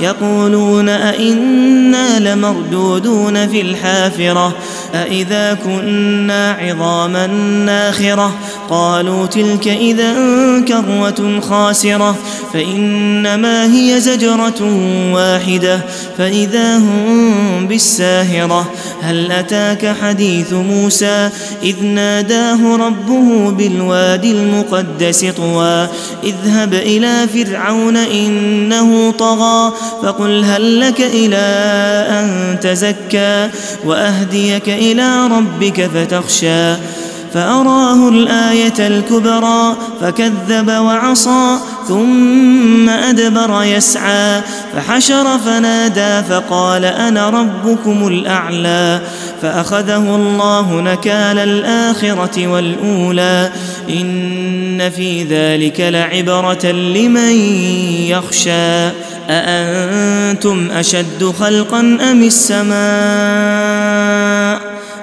يقولون أئنا لمردودون في الحافرة أإذا كنا عظاما ناخرة قالوا تلك إذا كروة خاسرة فإنما هي زجرة واحدة فإذا هم بالساهرة هل أتاك حديث موسى إذ ناداه ربه بالوادي المقدس طوى اذهب إلى فرعون إنه طغى فقل هل لك إلى أن تزكى وأهديك إلى ربك فتخشى فأراه الآية الكبرى فكذب وعصى ثم أدبر يسعى فحشر فنادى فقال أنا ربكم الأعلى فأخذه الله نكال الآخرة والأولى إن في ذلك لعبرة لمن يخشى أأنتم أشد خلقا أم السماء؟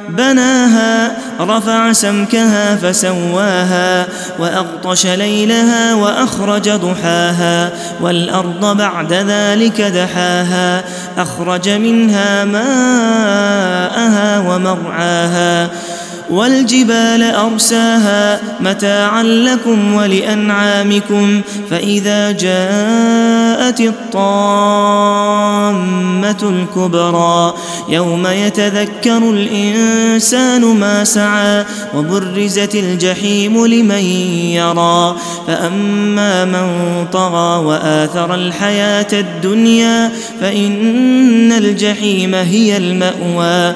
بناها رفع سمكها فسواها وأغطش ليلها وأخرج ضحاها والأرض بعد ذلك دحاها أخرج منها ماءها ومرعاها. والجبال أرساها متاعا لكم ولأنعامكم فإذا جاءت الطامة الكبرى يوم يتذكر الإنسان ما سعى وبرزت الجحيم لمن يرى فأما من طغى وآثر الحياة الدنيا فإن الجحيم هي المأوى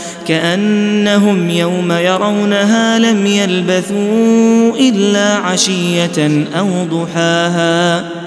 كأنهم يوم يرونها لم يلبثوا إلا عشية أو ضحاها